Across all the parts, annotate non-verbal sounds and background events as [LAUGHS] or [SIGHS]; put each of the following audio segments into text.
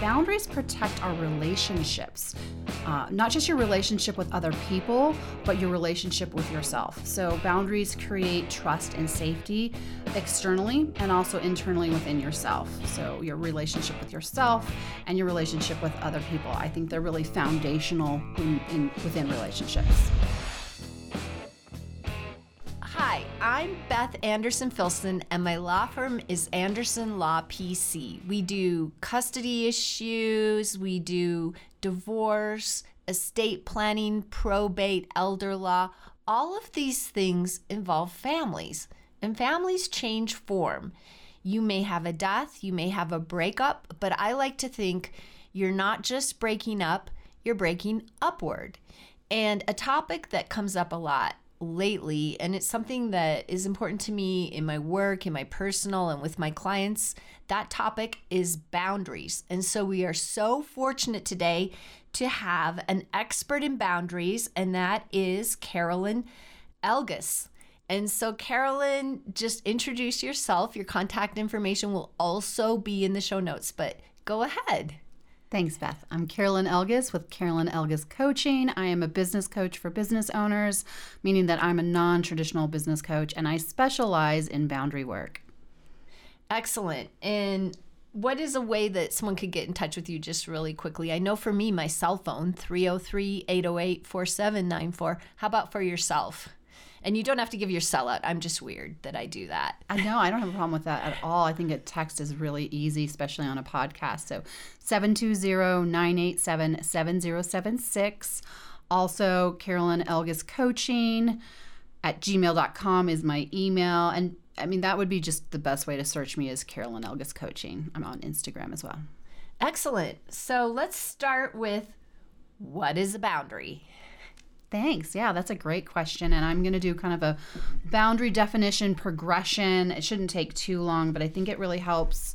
boundaries protect our relationships, uh, not just your relationship with other people, but your relationship with yourself. So, boundaries create trust and safety externally and also internally within yourself. So, your relationship with yourself and your relationship with other people. I think they're really foundational in, in, within relationships. Hi, I'm Beth Andersen Filson, and my law firm is Andersen Law PC. We do custody issues, we do divorce, estate planning, probate, elder law. All of these things involve families, and families change form. You may have a death, you may have a breakup, but I like to think you're not just breaking up, you're breaking upward. And a topic that comes up a lot lately, and it's something that is important to me in my work, in my personal, and with my clients. That topic is boundaries. And so we are so fortunate today to have an expert in boundaries, and that is Carolyn Elges. And so, Carolyn, just introduce yourself. Your contact information will also be in the show notes, but go ahead. Thanks, Beth. I'm Carolyn Elges with Carolyn Elges Coaching. I am a business coach for business owners, meaning that I'm a non traditional business coach and I specialize in boundary work. Excellent. And what is a way that someone could get in touch with you just really quickly? I know for me, my cell phone, 303 808 4794. How about for yourself? And you don't have to give your cell out. I'm just weird that I do that. I know. I don't have a problem with that at all. I think a text is really easy, especially on a podcast. So 720 987 7076. Also, Carolyn Elges Coaching at gmail.com is my email. And I mean, that would be just the best way to search me is Carolyn Elges Coaching. I'm on Instagram as well. Excellent. So let's start with what is a boundary? Thanks. Yeah, that's a great question. And I'm going to do kind of a boundary definition progression. It shouldn't take too long, but I think it really helps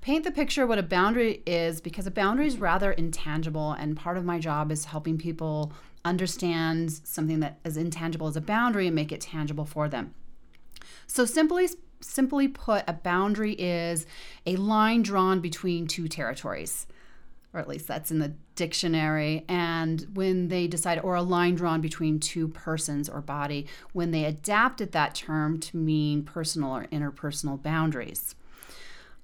paint the picture of what a boundary is because a boundary is rather intangible. And part of my job is helping people understand something that is intangible as a boundary and make it tangible for them. So, simply simply put, a boundary is a line drawn between two territories or at least that's in the dictionary. And when they decided, or a line drawn between two persons or body, when they adapted that term to mean personal or interpersonal boundaries.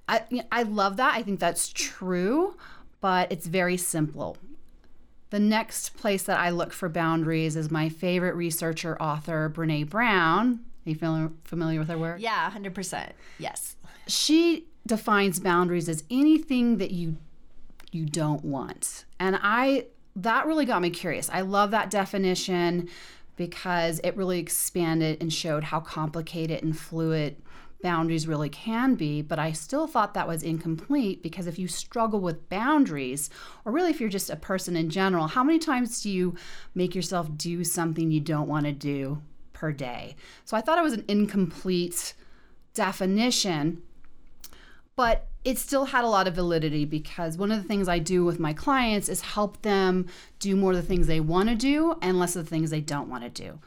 I, I love that. I think that's true, but it's very simple. The next place that I look for boundaries is my favorite researcher, author, Brene Brown. Are you familiar with her work? Yeah, 100%. Yes. She defines boundaries as anything that you you don't want. And I that really got me curious. I love that definition because it really expanded and showed how complicated and fluid boundaries really can be, but I still thought that was incomplete because if you struggle with boundaries, or really if you're just a person in general, how many times do you make yourself do something you don't want to do per day? So I thought it was an incomplete definition, but it still had a lot of validity because one of the things I do with my clients is help them do more of the things they want to do and less of the things they don't want to do.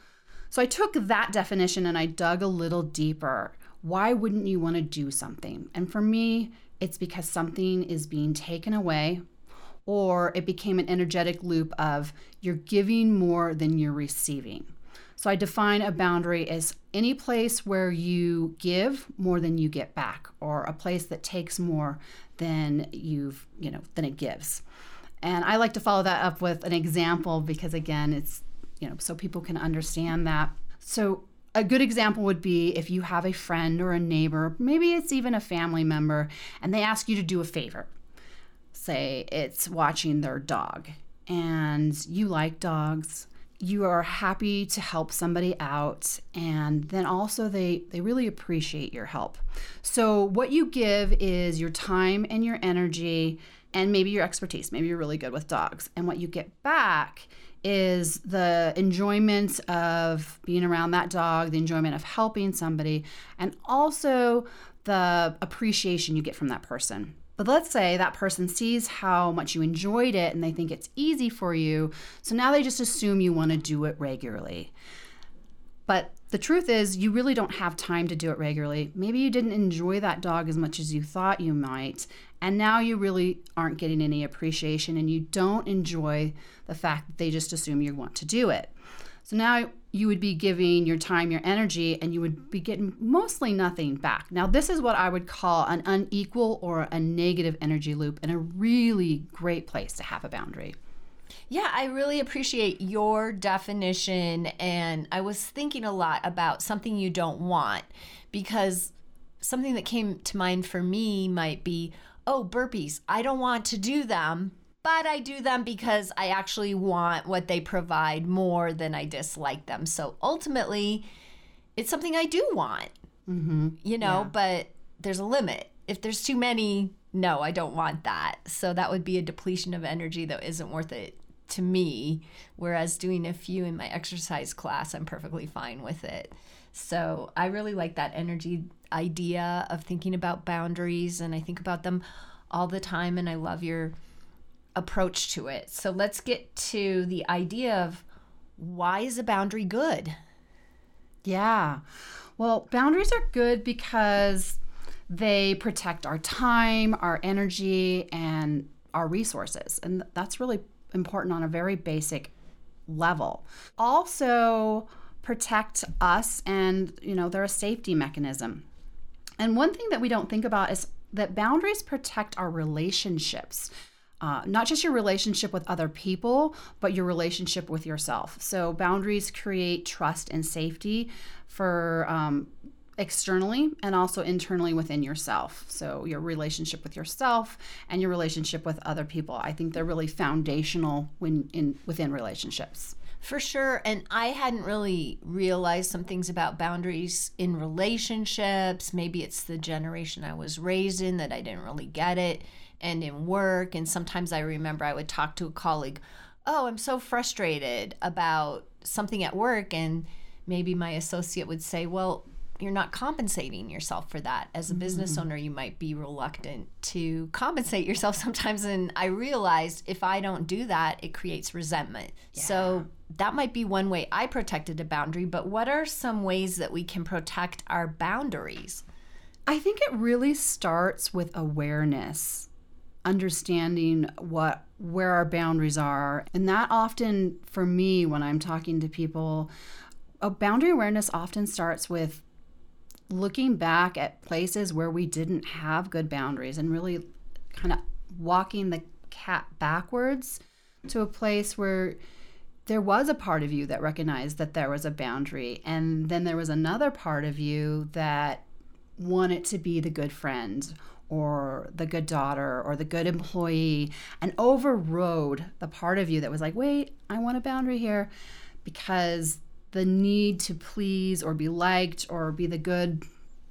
So I took that definition and I dug a little deeper. Why wouldn't you want to do something? And for me, it's because something is being taken away or it became an energetic loop of you're giving more than you're receiving. So I define a boundary as any place where you give more than you get back, or a place that takes more than you've, you know, than it gives. And I like to follow that up with an example because again, it's, you know, so people can understand that. So a good example would be if you have a friend or a neighbor, maybe it's even a family member, and they ask you to do a favor. Say it's watching their dog, and you like dogs you are happy to help somebody out and then also they they really appreciate your help. So what you give is your time and your energy and maybe your expertise. Maybe you're really good with dogs. And what you get back is the enjoyment of being around that dog the enjoyment of helping somebody and also the appreciation you get from that person but let's say that person sees how much you enjoyed it and they think it's easy for you. So now they just assume you want to do it regularly. But the truth is, you really don't have time to do it regularly. Maybe you didn't enjoy that dog as much as you thought you might, and now you really aren't getting any appreciation and you don't enjoy the fact that they just assume you want to do it. So now you would be giving your time, your energy, and you would be getting mostly nothing back. Now, this is what I would call an unequal or a negative energy loop and a really great place to have a boundary. Yeah, I really appreciate your definition. And I was thinking a lot about something you don't want because something that came to mind for me might be oh, burpees. I don't want to do them, but I do them because I actually want what they provide more than I dislike them. So ultimately, it's something I do want, Mm-hmm. you know, Yeah. but there's a limit. If there's too many, no, I don't want that. So that would be a depletion of energy that isn't worth it to me. Whereas doing a few in my exercise class, I'm perfectly fine with it. So I really like that energy idea of thinking about boundaries, and I think about them all the time, and I love your approach to it. So let's get to the idea of why is a boundary good? Yeah. Well, boundaries are good because they protect our time, our energy, and our resources. And that's really important on a very basic level. Also, protect us, and, you know, they're a safety mechanism. And one thing that we don't think about is that boundaries protect our relationships. Uh, not just your relationship with other people, but your relationship with yourself. So, boundaries create trust and safety for um, externally and also internally within yourself. So, your relationship with yourself and your relationship with other people. I think they're really foundational when in within relationships. For sure. And I hadn't really realized some things about boundaries in relationships. Maybe it's the generation I was raised in that I didn't really get it. And in work. And sometimes I remember I would talk to a colleague, oh, I'm so frustrated about something at work. And maybe my associate would say, well, you're not compensating yourself for that. As a business mm-hmm. owner, you might be reluctant to compensate [LAUGHS] yourself sometimes. And I realized if I don't do that, it creates resentment. So that might be one way I protected a boundary. But what are some ways that we can protect our boundaries? I think it really starts with awareness, understanding what where our boundaries are. And that often for me when I'm talking to people, a boundary awareness often starts with looking back at places where we didn't have good boundaries and really kind of walking the cat backwards to a place where there was a part of you that recognized that there was a boundary and then there was another part of you that wanted to be the good friend or the good daughter or the good employee and overrode the part of you that was like wait i want a boundary here because the need to please or be liked or be the good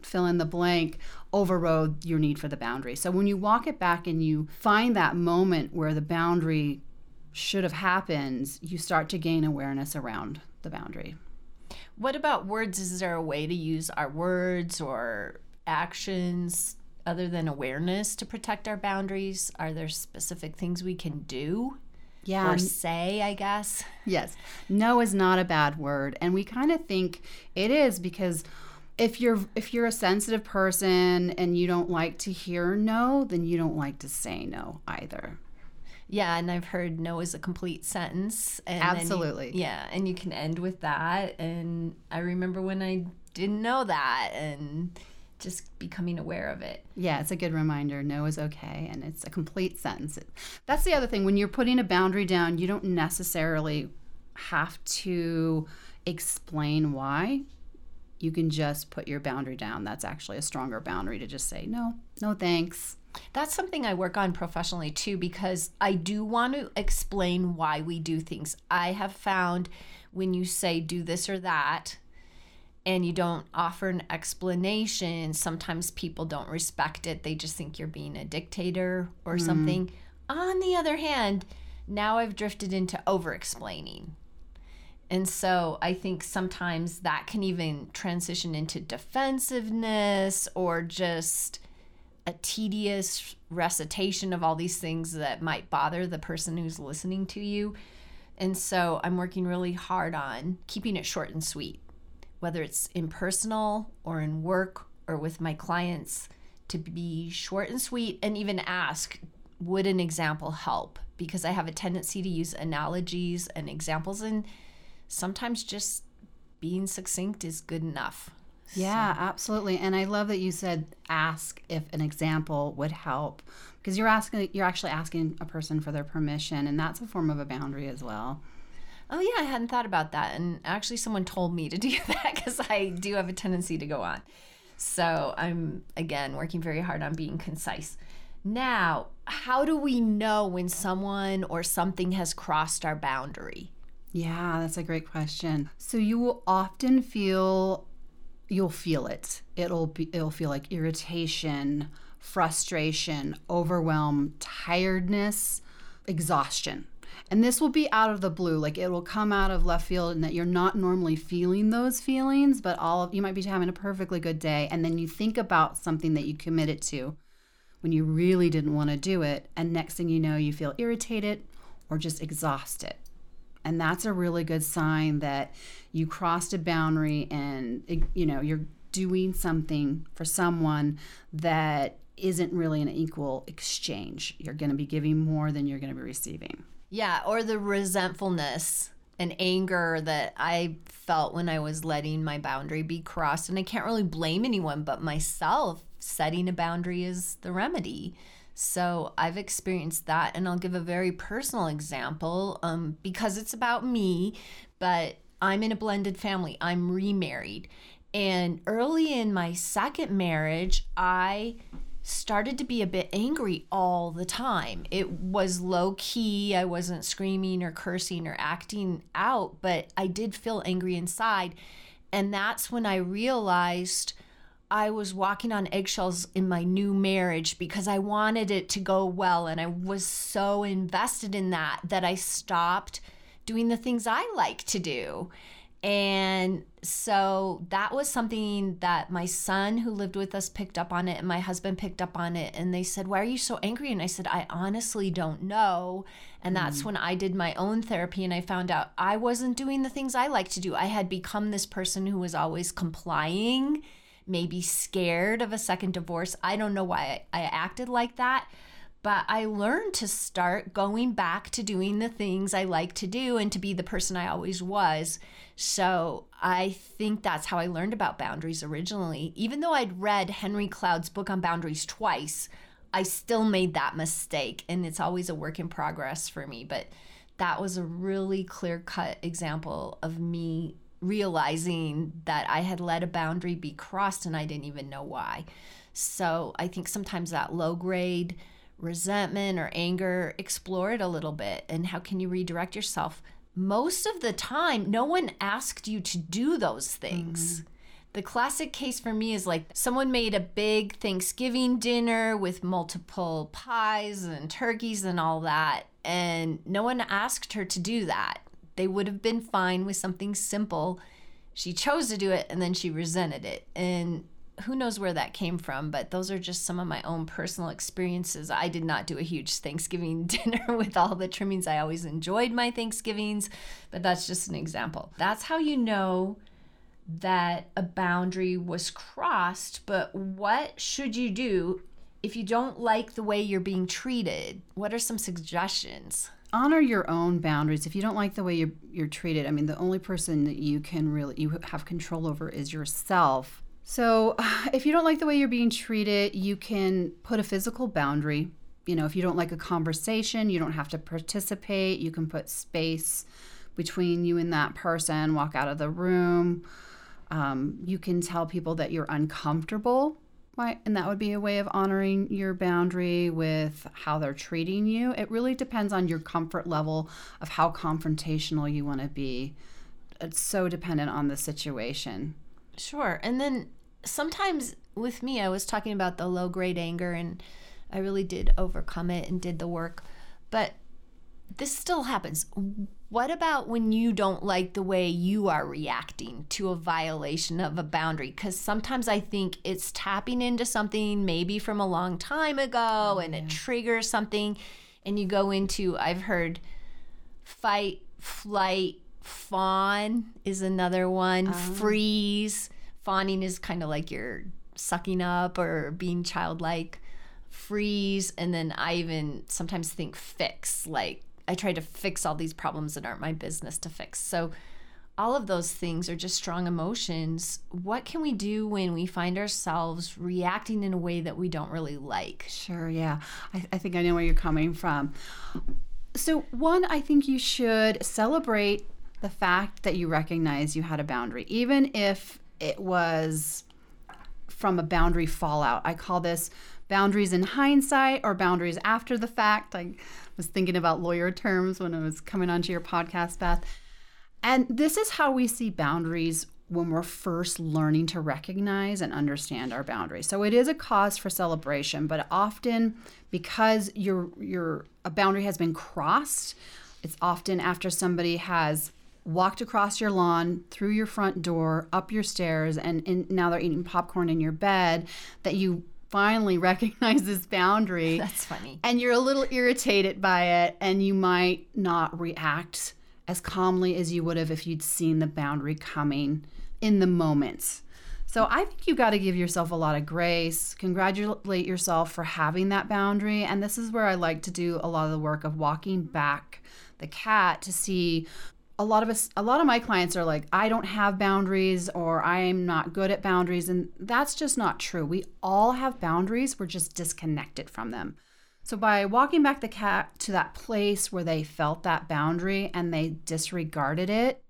fill in the blank overrode your need for the boundary. So when you walk it back and you find that moment where the boundary should have happened you start to gain awareness around the boundary What about words? Is there a way to use our words or actions other than awareness to protect our boundaries? Are there specific things we can do yeah or say, I guess? Yes. No is not a bad word. And we kind of think it is because if you're if you're a sensitive person and you don't like to hear no, then you don't like to say no either. Yeah, and I've heard no is a complete sentence. And then you- Absolutely. yeah, and you can end with that. And I remember when I didn't know that and just becoming aware of it. Yeah, it's a good reminder. No is okay and it's a complete sentence. That's the other thing when you're putting a boundary down, you don't necessarily have to explain why. You can just put your boundary down. That's actually a stronger boundary to just say no. No thanks. That's something I work on professionally too because I do want to explain why we do things. I have found when you say do this or that and you don't offer an explanation, sometimes people don't respect it. They just think you're being a dictator or mm-hmm. something. On the other hand, now I've drifted into over explaining. And so I think sometimes that can even transition into defensiveness or just a tedious recitation of all these things that might bother the person who's listening to you. And so I'm working really hard on keeping it short and sweet. whether it's in personal or in work or with my clients, to be short and sweet and even ask, would an example help? Because I have a tendency to use analogies and examples, and sometimes just being succinct is good enough. Yeah, so. absolutely. And I love that you said ask if an example would help because you're asking you're actually asking a person for their permission and that's a form of a boundary as well. Oh yeah, I hadn't thought about that. And actually someone told me to [LAUGHS] do that cuz I do have a tendency to go on. So, I'm again working very hard on being concise. Now, how do we know when someone or something has crossed our boundary? Yeah, that's a great question. So you will often feel you'll feel it. It'll be it'll feel like irritation, frustration, overwhelm, tiredness, exhaustion. And this will be out of the blue, like it will come out of left field and that you're not normally feeling those feelings, but all of you might be having a perfectly good day and then you think about something that you committed to when you really didn't want to do it and next thing you know you feel irritated or just exhausted. And that's a really good sign that you crossed a boundary and you know, you're doing something for someone that isn't really an equal exchange. You're going to be giving more than you're going to be receiving. Yeah, or the resentfulness and anger that I felt when I was letting my boundary be crossed. And I can't really blame anyone but myself. Setting a boundary is the remedy. So I've experienced that, and I'll give a very personal example um, because it's about me, but I'm in a blended family. I'm remarried. And early in my second marriage, I started to be a bit angry all the time. It was low key. I wasn't screaming or cursing or acting out, but I did feel angry inside. And that's when I realized I was walking on eggshells in my new marriage because I wanted it to go well and I was so invested in that that I stopped doing the things I like to do. And so that was something that my son who lived with us picked up on it and my husband picked up on it and they said, "Why are you so angry?" And I said, "I honestly don't know." And that's mm. when I did my own therapy and I found out I wasn't doing the things I like to do. I had become this person who was always complying maybe scared of a second divorce. I don't know why I, acted like that, but I learned to start going back to doing the things I like to do and to be the person I always was. So I think that's how I learned about boundaries originally. Even though I'd read Henry Cloud's book on boundaries twice, I still made that mistake. And it's always a work in progress for me. But that was a really clear cut example of me realizing that I had let a boundary be crossed and I didn't even know why. So I think sometimes that low grade resentment or anger, explore it a little bit and how can you redirect yourself? Most of the time, no one asked you to do those things. Mm-hmm. The classic case for me is like someone made a big Thanksgiving dinner with multiple pies and turkeys and all that, and no one asked her to do that. They would have been fine with something simple. She chose to do it and then she resented it. And who knows where that came from, but those are just some of my own personal experiences. I did not do a huge Thanksgiving [LAUGHS] dinner with all the trimmings. I always enjoyed my Thanksgivings, but that's just an example. That's how you know that a boundary was crossed, but what should you do if you don't like the way you're being treated? What are some suggestions? Honor your own boundaries. If you don't like the way you're, you're treated, I mean, the only person that you can really you have control over is yourself. So, [SIGHS] if you don't like the way you're being treated, you can put a physical boundary. You know, if you don't like a conversation, you don't have to participate. You can put space between you and that person, walk out of the room. Um, you can tell people that you're uncomfortable Right, and that would be a way of honoring your boundary with how they're treating you. It really depends on your comfort level of how confrontational you want to be. It's so dependent on the situation. Sure. And then sometimes with me, I was talking about the low grade anger, and I really did overcome it and did the work. But this still happens. What about when you don't like the way you are reacting to a violation of a boundary? Because sometimes I think it's tapping into something maybe from a long time ago oh, and yeah. it triggers something, and you go into, I've heard fight, flight, Fawn is another one. Oh. Freeze. Fawning is kind of like you're sucking up or being childlike. Freeze. And then I even sometimes think fix. Like I try to fix all these problems that aren't my business to fix. So all of those things are just strong emotions. What can we do when we find ourselves reacting in a way that we don't really like? Sure, yeah. I, I think I know where you're coming from. So, one, I think you should celebrate the fact that you recognize you had a boundary, even if it was from a boundary fallout. I call this boundaries in hindsight or boundaries after the fact. I was thinking about lawyer terms when I was coming onto your podcast, Beth. And this is how we see boundaries when we're first learning to recognize and understand our boundaries. So it is a cause for celebration, but often because your your a boundary has been crossed, it's often after somebody has walked across your lawn, through your front door, up your stairs, and, and now they're eating popcorn in your bed that you finally [LAUGHS] recognize this boundary. That's funny. And you're a little irritated by it, and you might not react as calmly as you would have if you'd seen the boundary coming in the moment. So I think you got to give yourself a lot of grace, congratulate yourself for having that boundary. And this is where I like to do a lot of the work of walking back the cat to see a lot of us a lot of my clients are like i don't have boundaries or i'm not good at boundaries and that's just not true. We all have boundaries we're just disconnected from them. So by walking back the cat to that place where they felt that boundary and they disregarded it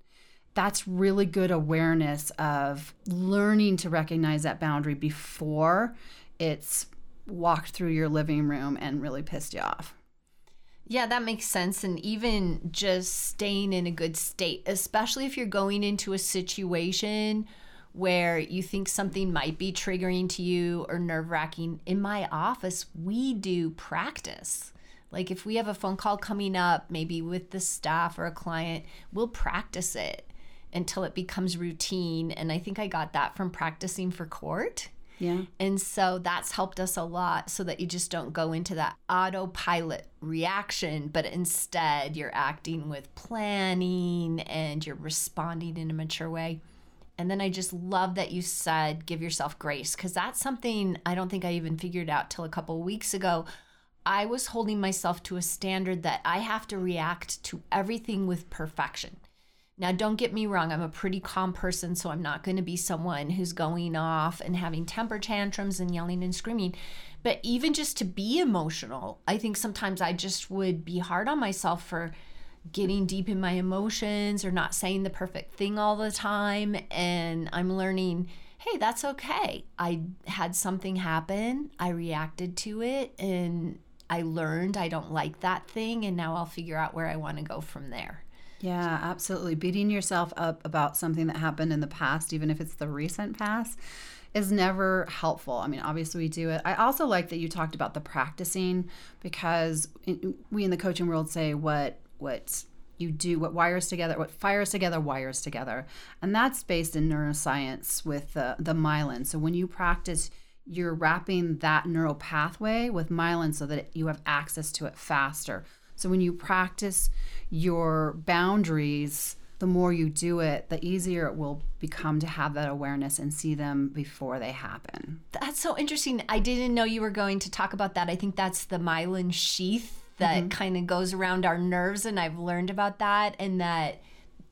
that's really good awareness of learning to recognize that boundary before it's walked through your living room and really pissed you off Yeah, that makes sense. And even just staying in a good state, especially if you're going into a situation where you think something might be triggering to you or nerve wracking. In my office, we do practice. Like if we have a phone call coming up, maybe with the staff or a client, we'll practice it until it becomes routine. And I think I got that from practicing for court. Yeah And so that's helped us a lot so that you just don't go into that autopilot reaction, but instead you're acting with planning and you're responding in a mature way. And then I just love that you said give yourself grace because that's something I don't think I even figured out till a couple weeks ago. I was holding myself to a standard that I have to react to everything with perfection. Now, don't get me wrong, I'm a pretty calm person, so I'm not going to be someone who's going off and having temper tantrums and yelling and screaming. But even just to be emotional, I think sometimes I just would be hard on myself for getting deep in my emotions or not saying the perfect thing all the time. And I'm learning, hey, that's okay. I had something happen, I reacted to it, and I learned I don't like that thing. And now I'll figure out where I want to go from there. Yeah, absolutely. Beating yourself up about something that happened in the past, even if it's the recent past, is never helpful. I mean, obviously we do it. I also like that you talked about the practicing because in, we in the coaching world say what what you do, what wires together, what fires together, wires together, and that's based in neuroscience with the the myelin. So when you practice, you're wrapping that neural pathway with myelin so that you have access to it faster. So when you practice your boundaries, the more you do it, the easier it will become to have that awareness and see them before they happen. That's so interesting. I didn't know you were going to talk about that. I think that's the myelin sheath that kind of goes around our nerves, and I've learned about that, and that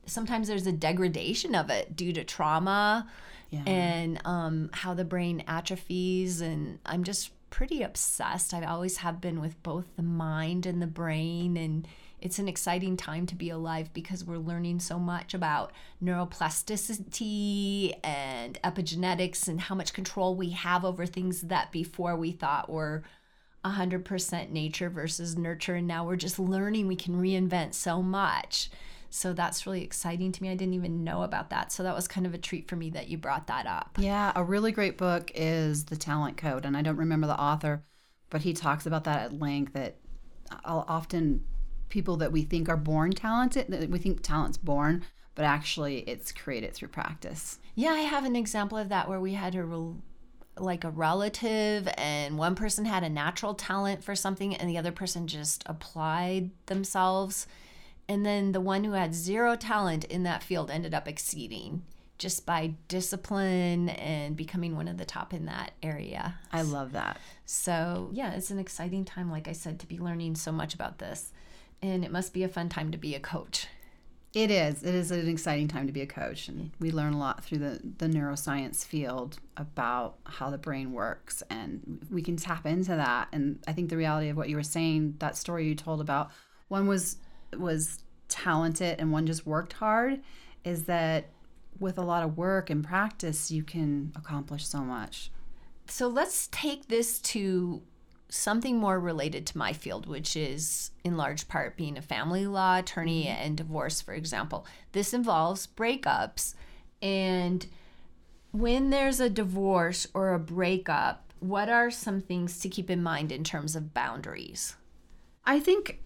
sometimes there's a degradation of it due to trauma Yeah. and um, how the brain atrophies. And I'm just pretty obsessed. I always have been with both the mind and the brain. And it's an exciting time to be alive because we're learning so much about neuroplasticity and epigenetics and how much control we have over things that before we thought were 100% nature versus nurture. And now we're just learning we can reinvent so much. So that's really exciting to me. I didn't even know about that. So that was kind of a treat for me that you brought that up. Yeah, a really great book is The Talent Code, and I don't remember the author, but he talks about that at length. That uh, I'll often people that we think are born talented, that we think talent's born, but actually it's created through practice. Yeah, I have an example of that where we had a rel- like a relative and one person had a natural talent for something and the other person just applied themselves And then the one who had zero talent in that field ended up exceeding just by discipline and becoming one of the top in that area. I love that. So, yeah, it's an exciting time, like I said, to be learning so much about this. And it must be a fun time to be a coach. It is. It is an exciting time to be a coach, and we learn a lot through the the neuroscience field about how the brain works, and we can tap into that. And I think the reality of what you were saying, that story you told about one was was talented and one just worked hard, is that with a lot of work and practice, you can accomplish so much. So let's take this to something more related to my field, which is in large part being a family law attorney mm-hmm. and divorce, for example. This involves breakups. And when there's a divorce or a breakup, what are some things to keep in mind in terms of boundaries? I think,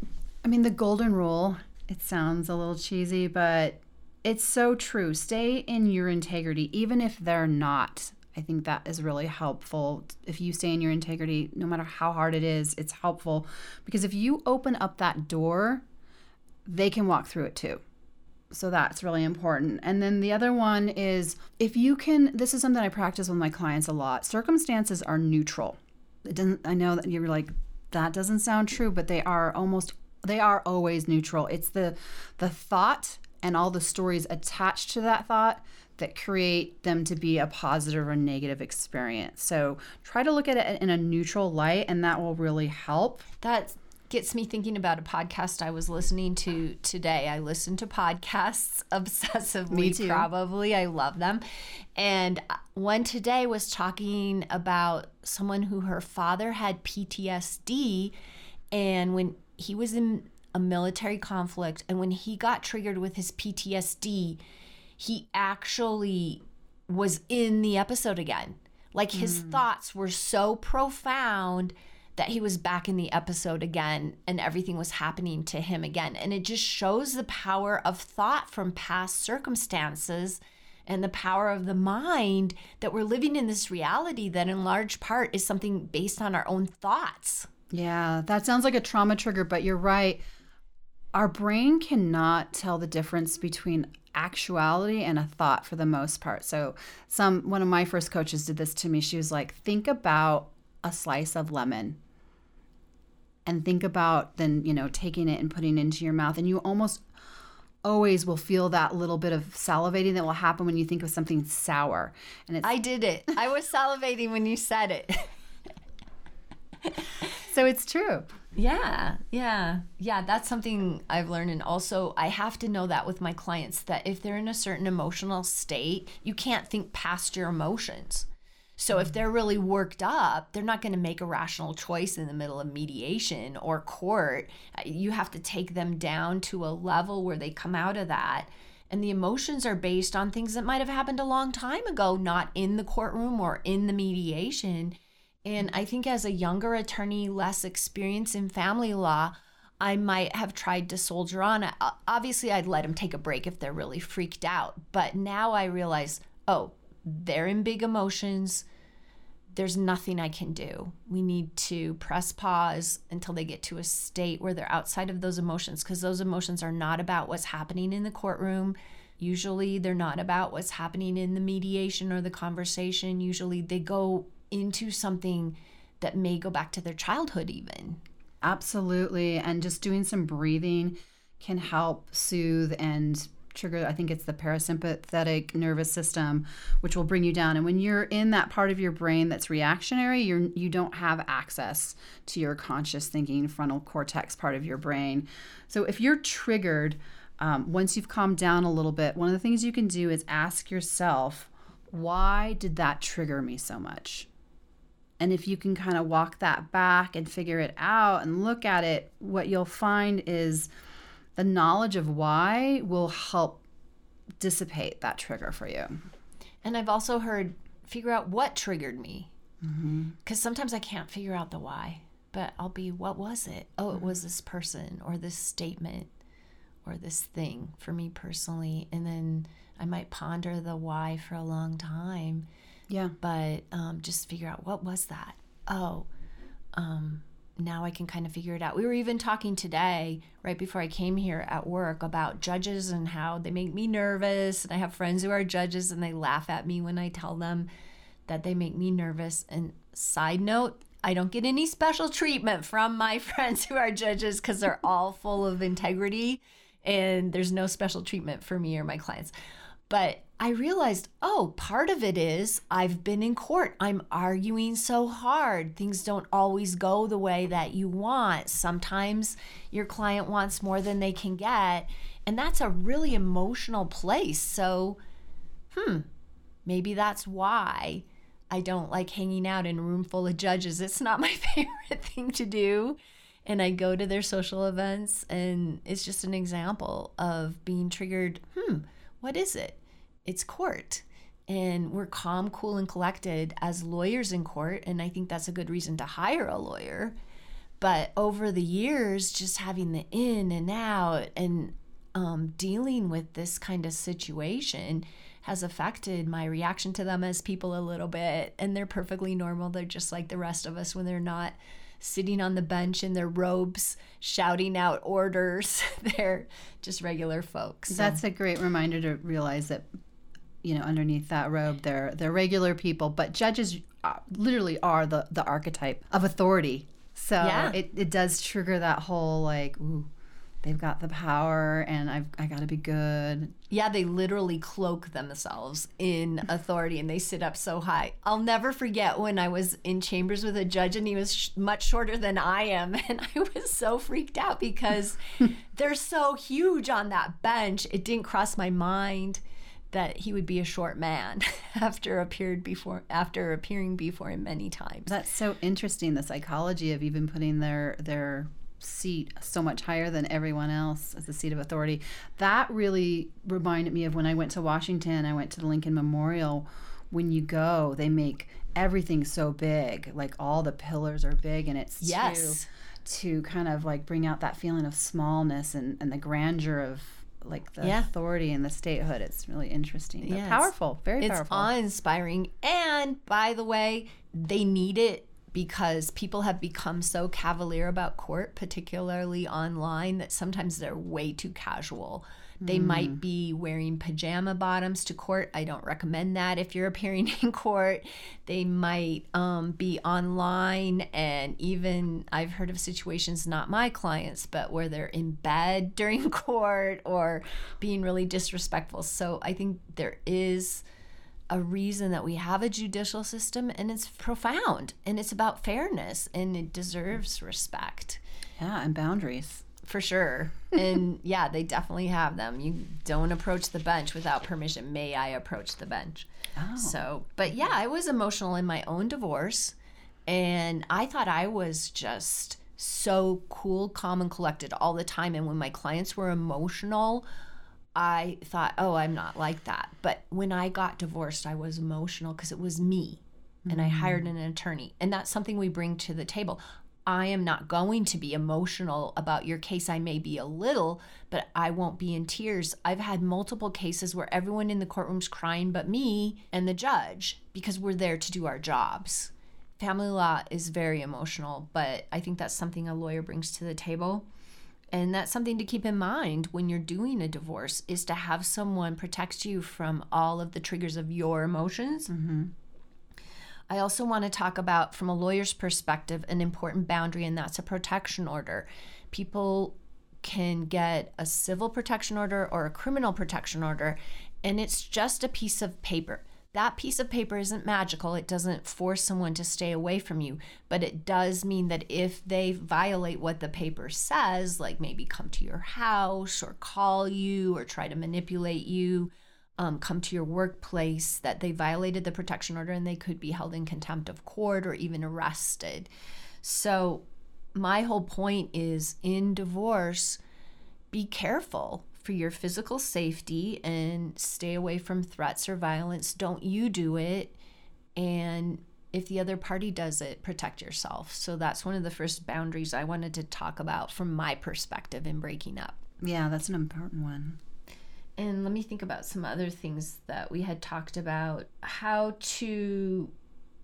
I mean, the golden rule, it sounds a little cheesy, but it's so true. Stay in your integrity, even if they're not I think that is really helpful. If you stay in your integrity, no matter how hard it is, it's helpful because if you open up that door, they can walk through it too. So that's really important. And then the other one is if you can, this is something I practice with my clients a lot. Circumstances are neutral. It doesn't, I know that you're like, that doesn't sound true, but they are almost, they are always neutral. It's the, the thought and all the stories attached to that thought that create them to be a positive or negative experience. So try to look at it in a neutral light, and that will really help. That gets me thinking about a podcast I was listening to today. I listen to podcasts [LAUGHS] obsessively, probably. I love them. And uh, one today was talking about someone who her father had PTSD. And when he was in a military conflict, and when he got triggered with his PTSD, he actually was in the episode again. Like his mm. thoughts were so profound that he was back in the episode again and everything was happening to him again. And it just shows the power of thought from past circumstances and the power of the mind that we're living in this reality that, in large part, is something based on our own thoughts. Yeah, that sounds like a trauma trigger, but you're right. Our brain cannot tell the difference between actuality and a thought for the most part. So some one of my first coaches did this to me. She was like, think about a slice of lemon and think about then, you know, taking it and putting it into your mouth and you almost always will feel that little bit of salivating that will happen when you think of something sour. And it's I did it. I was salivating when you said it. [LAUGHS] so it's true. Yeah, yeah, yeah. That's something I've learned. And also, I have to know that with my clients that if they're in a certain emotional state, you can't think past your emotions. So if they're really worked up, they're not going to make a rational choice in the middle of mediation or court. Uh, you have to take them down to a level where they come out of that. And the emotions are based on things that might have happened a long time ago, not in the courtroom or in the mediation. And I think as a younger attorney, less experience in family law, I might have tried to soldier on. Obviously, I'd let them take a break if they're really freaked out. But now I realize, oh, they're in big emotions. There's nothing I can do. We need to press pause until they get to a state where they're outside of those emotions because those emotions are not about what's happening in the courtroom. Usually, they're not about what's happening in the mediation or the conversation. Usually, they go into something that may go back to their childhood, even. Absolutely. And just doing some breathing can help soothe and trigger i think it's the parasympathetic nervous system which will bring you down and when you're in that part of your brain that's reactionary you're you don't have access to your conscious thinking frontal cortex part of your brain so if you're triggered um, once you've calmed down a little bit one of the things you can do is ask yourself why did that trigger me so much and if you can kind of walk that back and figure it out and look at it, what you'll find is the knowledge of why will help dissipate that trigger for you. And I've also heard figure out what triggered me. Because mm-hmm. sometimes I can't figure out the why, but I'll be, what was it? Oh, it was this person or this statement or this thing for me personally. And then I might ponder the why for a long time yeah. But um, just figure out what was that? Oh, um, now I can kind of figure it out. We were even talking today, right before I came here at work, about judges and how they make me nervous. And I have friends who are judges and they laugh at me when I tell them that they make me nervous. And side note, I don't get any special treatment from my [LAUGHS] friends who are judges because they're all full of integrity and there's no special treatment for me or my clients. But I realized, oh, part of it is I've been in court. I'm arguing so hard. Things don't always go the way that you want. Sometimes your client wants more than they can get. And that's a really emotional place. So, hmm, maybe that's why I don't like hanging out in a room full of judges. It's not my [LAUGHS] favorite thing to do. And I go to their social events, and it's just an example of being triggered. Hmm, what is it? It's court. And we're calm, cool, and collected as lawyers in court. And I think that's a good reason to hire a lawyer. But over the years, just having the in and out and um, dealing with this kind of situation has affected my reaction to them as people a little bit. And they're perfectly normal. They're just like the rest of us when they're not sitting on the bench in their robes shouting out orders. [LAUGHS] They're just regular folks. So. That's a great reminder to realize that you know underneath that robe they're they're regular people, but judges uh, literally are the the archetype of authority. So yeah. it, it does trigger that whole like ooh they've got the power and I've I got to be good. Yeah, they literally cloak themselves in authority and they sit up so high. I'll never forget when I was in chambers with a judge and he was sh- much shorter than I am [LAUGHS] and I was so freaked out because [LAUGHS] they're so huge on that bench. It didn't cross my mind that he would be a short man [LAUGHS] after appeared before after appearing before him many times. That's so interesting the psychology of even putting their their seat so much higher than everyone else as a seat of authority. That really reminded me of when I went to Washington. I went to the Lincoln Memorial. When you go, they make everything so big, like all the pillars are big, and it's yes. to, to kind of like bring out that feeling of smallness and, and the grandeur of like the yeah. authority and the statehood. It's really interesting. Yeah, powerful, very it's powerful. It's awe-inspiring. And by the way, they need it because people have become so cavalier about court, particularly online, that sometimes they're way too casual. They mm. might be wearing pajama bottoms to court. I don't recommend that if you're appearing [LAUGHS] in court. They might um, be online, and even I've heard of situations, not my clients, but where they're in bed [LAUGHS] during court or being really disrespectful. So I think there is a reason that we have a judicial system and it's profound and it's about fairness and it deserves respect. Yeah, and boundaries. For sure. and [LAUGHS] yeah, they definitely have them. You don't approach the bench without permission. May I approach the bench? Oh. So, but yeah, I was emotional in my own divorce and I thought I was just so cool, calm, and collected all the time. And when my clients were emotional, I thought, oh, I'm not like that. But when I got divorced, I was emotional because it was me. Mm-hmm. And I hired mm. an attorney. And that's something we bring to the table. I am not going to be emotional about your case. I may be a little, but I won't be in tears. I've had multiple cases where everyone in the courtroom's crying but me and the judge because we're there to do our jobs. Family law is very emotional, but I think that's something a lawyer brings to the table and that's something to keep in mind when you're doing a divorce is to have someone protect you from all of the triggers of your emotions mm-hmm. I also want to talk about from a lawyer's perspective an important boundary and that's a protection order people can get a civil protection order or a criminal protection order and it's just a piece of paper that piece of paper isn't magical. It doesn't force someone to stay away from you, but it does mean that if they violate what the paper says, like maybe come to your house or call you or try to manipulate you, um, come to your workplace, that they violated the protection order and they could be held in contempt of court or even arrested. So, my whole point is in divorce, be careful for your physical safety and stay away from threats or violence. Don't you do it. And if the other party does it, protect yourself. So that's one of the first boundaries I wanted to talk about from my perspective in breaking up. Yeah, that's an important one. And let me think about some other things that we had talked about how to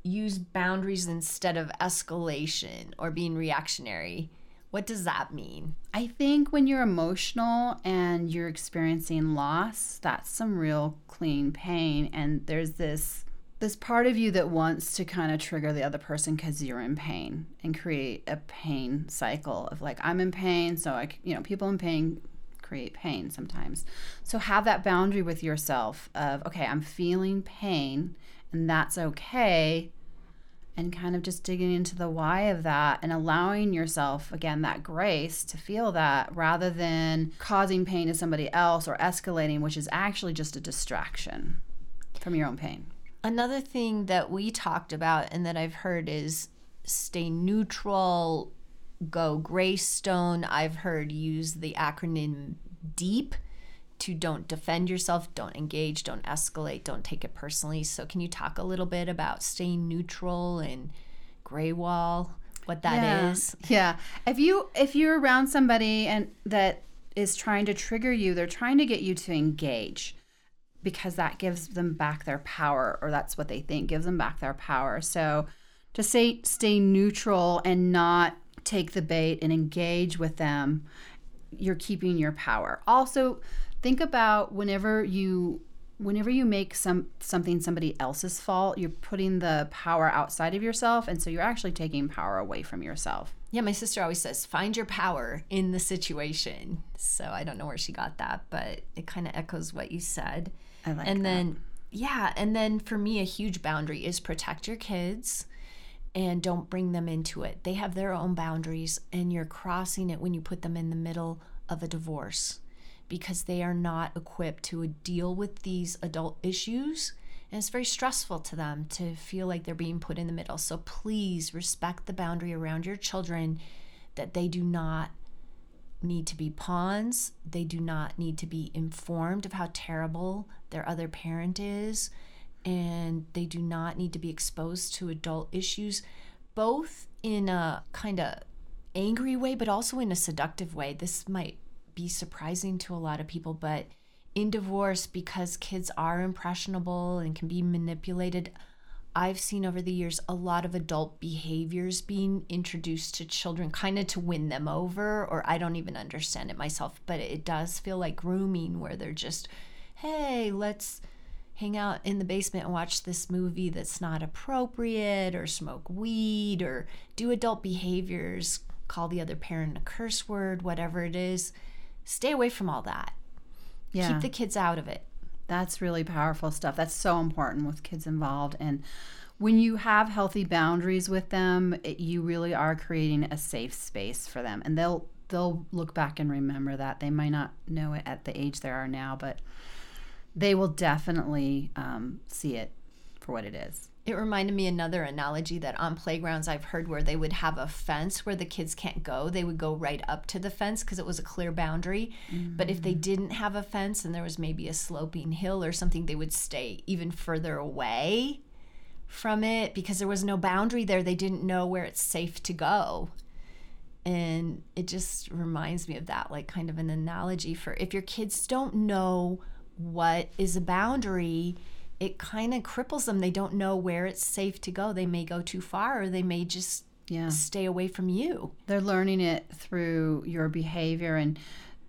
use boundaries instead of escalation or being reactionary. What does that mean? I think when you're emotional and you're experiencing loss, that's some real clean pain. And there's this this part of you that wants to kind of trigger the other person because you're in pain and create a pain cycle of like I'm in pain, so I you know people in pain create pain sometimes. So have that boundary with yourself of okay, I'm feeling pain and that's okay and kind of just digging into the why of that and allowing yourself again that grace to feel that rather than causing pain to somebody else or escalating which is actually just a distraction from your own pain another thing that we talked about and that i've heard is stay neutral go greystone i've heard use the acronym deep to don't defend yourself, don't engage, don't escalate, don't take it personally. So, can you talk a little bit about staying neutral and gray wall? What that yeah. is? Yeah. If you if you're around somebody and that is trying to trigger you, they're trying to get you to engage because that gives them back their power or that's what they think gives them back their power. So, to say stay neutral and not take the bait and engage with them, you're keeping your power. Also, think about whenever you whenever you make some something somebody else's fault you're putting the power outside of yourself and so you're actually taking power away from yourself yeah my sister always says find your power in the situation so i don't know where she got that but it kind of echoes what you said I like and that. then yeah and then for me a huge boundary is protect your kids and don't bring them into it they have their own boundaries and you're crossing it when you put them in the middle of a divorce because they are not equipped to deal with these adult issues. And it's very stressful to them to feel like they're being put in the middle. So please respect the boundary around your children that they do not need to be pawns. They do not need to be informed of how terrible their other parent is. And they do not need to be exposed to adult issues, both in a kind of angry way, but also in a seductive way. This might be surprising to a lot of people, but in divorce, because kids are impressionable and can be manipulated, I've seen over the years a lot of adult behaviors being introduced to children, kind of to win them over, or I don't even understand it myself, but it does feel like grooming where they're just, hey, let's hang out in the basement and watch this movie that's not appropriate, or smoke weed, or do adult behaviors, call the other parent a curse word, whatever it is stay away from all that. Yeah. Keep the kids out of it. That's really powerful stuff. That's so important with kids involved. And when you have healthy boundaries with them, it, you really are creating a safe space for them. And they'll they'll look back and remember that. They might not know it at the age they are now, but they will definitely um, see it for what it is. It reminded me another analogy that on playgrounds I've heard where they would have a fence where the kids can't go. They would go right up to the fence because it was a clear boundary. Mm-hmm. But if they didn't have a fence and there was maybe a sloping hill or something, they would stay even further away from it because there was no boundary there. They didn't know where it's safe to go. And it just reminds me of that, like kind of an analogy for if your kids don't know what is a boundary, it kind of cripples them. They don't know where it's safe to go. They may go too far or they may just yeah. stay away from you. They're learning it through your behavior. And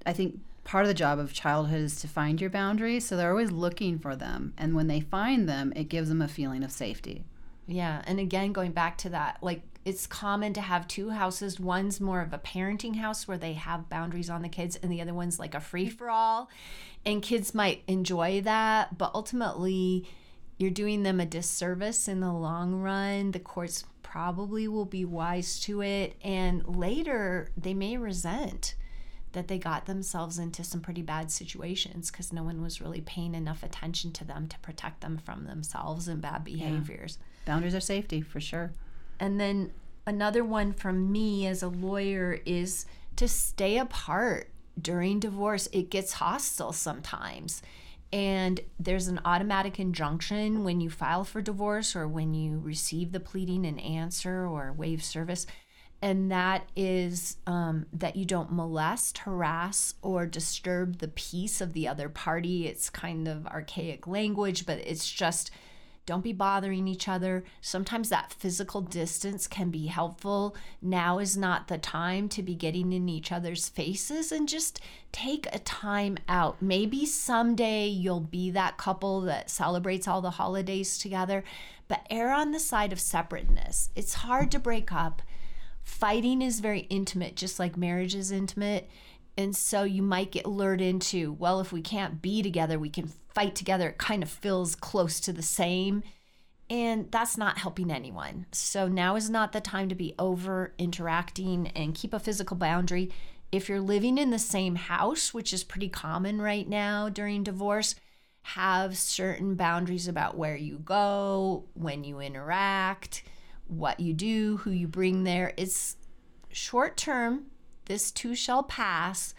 I think part of the job of childhood is to find your boundaries. So they're always looking for them. And when they find them, it gives them a feeling of safety. Yeah. And again, going back to that, like it's common to have two houses. One's more of a parenting house where they have boundaries on the kids, and the other one's like a free for all. And kids might enjoy that, but ultimately, you're doing them a disservice in the long run. The courts probably will be wise to it, and later they may resent that they got themselves into some pretty bad situations because no one was really paying enough attention to them to protect them from themselves and bad behaviors. Yeah. Boundaries are safety for sure. And then another one from me as a lawyer is to stay apart during divorce. It gets hostile sometimes. And there's an automatic injunction when you file for divorce or when you receive the pleading and answer or waive service. And that is um, that you don't molest, harass, or disturb the peace of the other party. It's kind of archaic language, but it's just Don't be bothering each other. Sometimes that physical distance can be helpful. Now is not the time to be getting in each other's faces and just take a time out. Maybe someday you'll be that couple that celebrates all the holidays together, but err on the side of separateness. It's hard to break up. Fighting is very intimate, just like marriage is intimate. And so you might get lured into, well, if we can't be together, we can fight together. It kind of feels close to the same. And that's not helping anyone. So now is not the time to be over interacting and keep a physical boundary. If you're living in the same house, which is pretty common right now during divorce, have certain boundaries about where you go, when you interact, what you do, who you bring there. It's short term this too shall pass.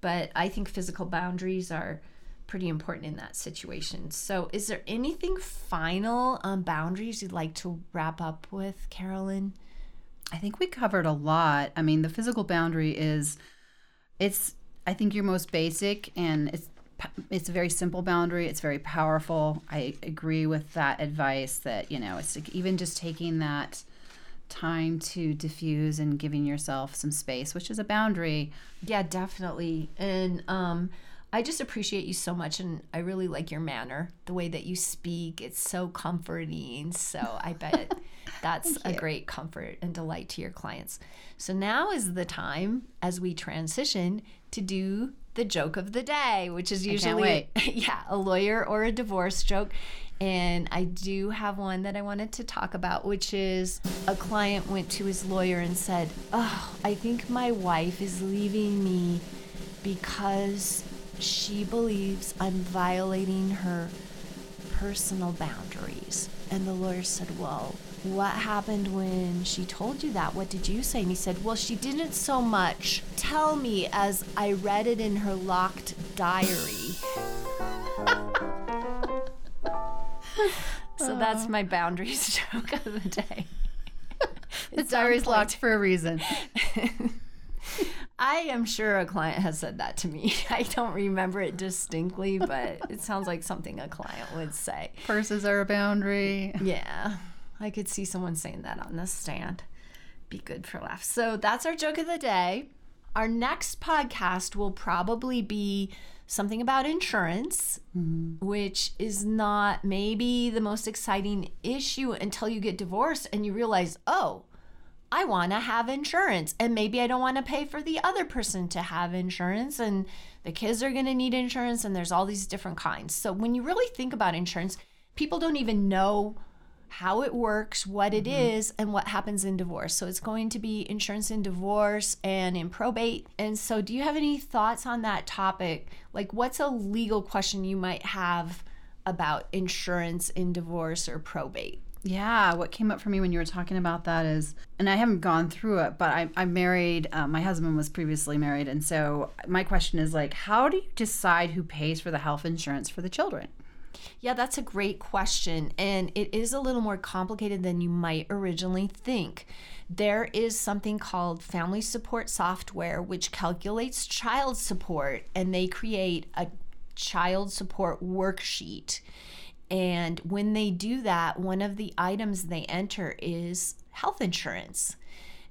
But I think physical boundaries are pretty important in that situation. So, is there anything final on boundaries you'd like to wrap up with, Carolyn? I think we covered a lot. I mean, the physical boundary is it's I think your most basic and it's it's a very simple boundary. It's very powerful. I agree with that advice that, you know, it's like even just taking that time to diffuse and giving yourself some space, which is a boundary. Yeah, definitely. And um, I just appreciate you so much. And I really like your manner, the way that you speak. It's so comforting. So I bet [LAUGHS] that's a great comfort and delight to your clients. So now is the time as we transition to do the joke of the day, which is usually [LAUGHS] yeah, a lawyer or a divorce joke. And I do have one that I wanted to talk about, which is a client went to his lawyer and said, Oh, I think my wife is leaving me because she believes I'm violating her personal boundaries. And the lawyer said, Well, what happened when she told you that? What did you say? And he said, Well, she didn't so much tell me as I read it in her locked diary. [LAUGHS] so that's my boundaries [LAUGHS] joke of the day. the diary's locked for a reason. [LAUGHS] I am sure a client has said that to me. [LAUGHS] I don't remember it distinctly, but it sounds like something a client would say. Purses are a boundary. Yeah, I could see someone saying that on the stand. Be good for laughs. So that's our joke of the day. Our next podcast will probably be something about insurance, mm-hmm. which is not maybe the most exciting issue until you get divorced and you realize, oh, I want to have insurance. And maybe I don't want to pay for the other person to have insurance. And the kids are going to need insurance. And there's all these different kinds. So when you really think about insurance, people don't even know how it works, what it mm-hmm. is, and what happens in divorce. So it's going to be insurance in divorce and in probate. And so, do you have any thoughts on that topic? Like, what's a legal question you might have about insurance in divorce or probate? Yeah, what came up for me when you were talking about that is, and I haven't gone through it, but I, I'm married. Uh, my husband was previously married. And so my question is like, how do you decide who pays for the health insurance for the children? Yeah, that's a great question. And it is a little more complicated than you might originally think. There is something called family support software, which calculates child support, and they create a child support worksheet. And when they do that, one of the items they enter is health insurance.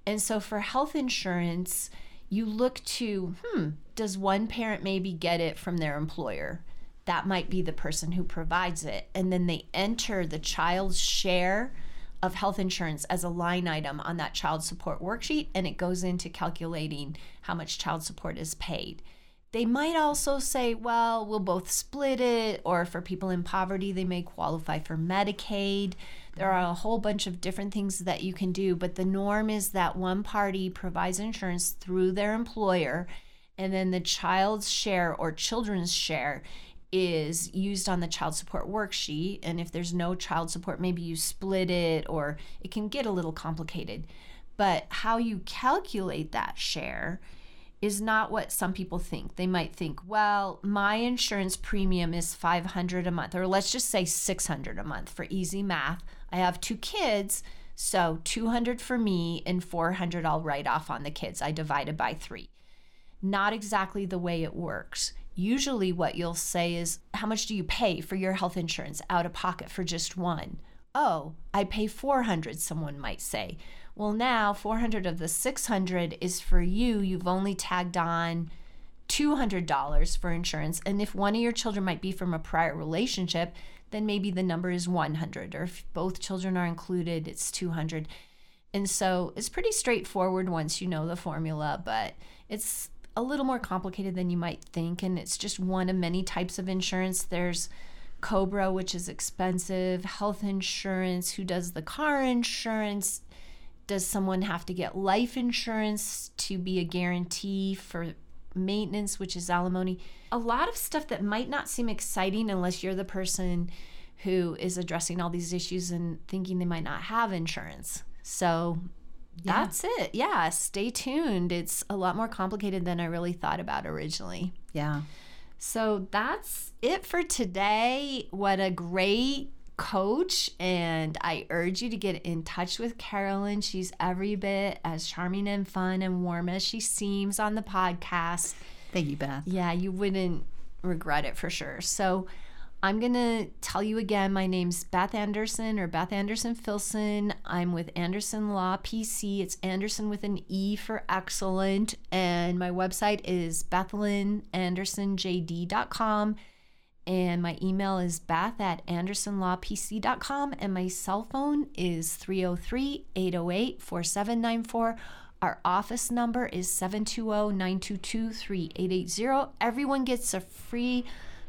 And so for health insurance, you look to, hmm, does one parent maybe get it from their employer? that might be the person who provides it. And then they enter the child's share of health insurance as a line item on that child support worksheet, and it goes into calculating how much child support is paid. They might also say, well, we'll both split it, or for people in poverty, they may qualify for Medicaid. There are a whole bunch of different things that you can do, but the norm is that one party provides insurance through their employer, and then the child's share or children's share is used on the child support worksheet. And if there's no child support, maybe you split it or it can get a little complicated. But how you calculate that share is not what some people think. They might think, well, my insurance premium is 500 a month or let's just say 600 a month for easy math. I have two kids, so 200 for me and 400 I'll write off on the kids. I divided by 3. not exactly the way it works. Usually, what you'll say is, How much do you pay for your health insurance out of pocket for just one? Oh, I pay 400, someone might say. Well, now 400 of the 600 is for you. You've only tagged on $200 for insurance. And if one of your children might be from a prior relationship, then maybe the number is 100. Or if both children are included, it's 200. And so it's pretty straightforward once you know the formula, but it's a little more complicated than you might think. And it's just one of many types of insurance. There's COBRA, which is expensive, health insurance, who does the car insurance. Does someone have to get life insurance to be a guarantee for maintenance, which is alimony? A lot of stuff that might not seem exciting unless you're the person who is addressing all these issues and thinking they might not have insurance. So Yeah. that's it. Yeah, stay tuned. It's a lot more complicated than I really thought about originally. Yeah. So that's it for today. What a great coach. And I urge you to get in touch with Carolyn. She's every bit as charming and fun and warm as she seems on the podcast. Thank you, Beth. Yeah, you wouldn't regret it for sure. So I'm going to tell you again my name's Beth Andersen or Beth Andersen Filson. I'm with Andersen Law PC. It's Andersen with an E for excellent. And my website is bethlynnandersenjd.com. And my email is beth at andersenlawpc.com. And my cell phone is 303 808 4794. Our office number is 720 922 3880. Everyone gets a free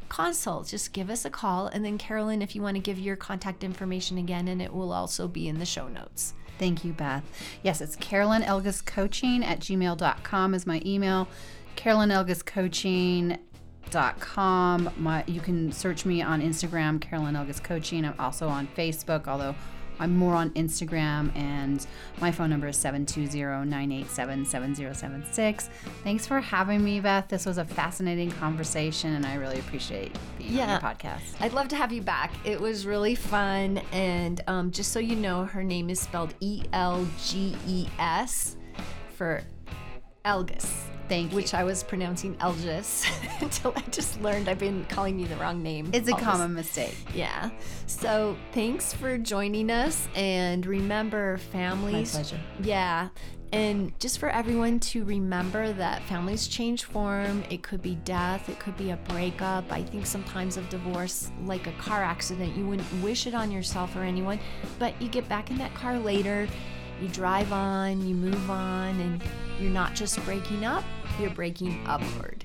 consult. Just give us a call. And then, Carolyn, if you want to give your contact information again, and it will also be in the show notes. Thank you, Beth. Yes, it's Carolyn Elges Coaching at gmail.com is my email. Carolyn Elges Coaching com. My you can search me on Instagram, Carolyn Elges Coaching. I'm also on Facebook, although I'm more on Instagram, and my phone number is 720-987-7076. Thanks for having me, Beth. This was a fascinating conversation, and I really appreciate being on Yeah. your podcast. I'd love to have you back. It was really fun. And um, just so you know, her name is spelled E L G E S for Elgus. Thank you. Which I was pronouncing Elgis [LAUGHS] until I just learned I've been calling you the wrong name. It's a all this- common mistake. Yeah. So thanks for joining us. And remember, families. My pleasure. Yeah. And just for everyone to remember that families change form. It could be death, it could be a breakup. I think sometimes of divorce, like a car accident, you wouldn't wish it on yourself or anyone, but you get back in that car later, you drive on, you move on, and you're not just breaking up, you're breaking upward.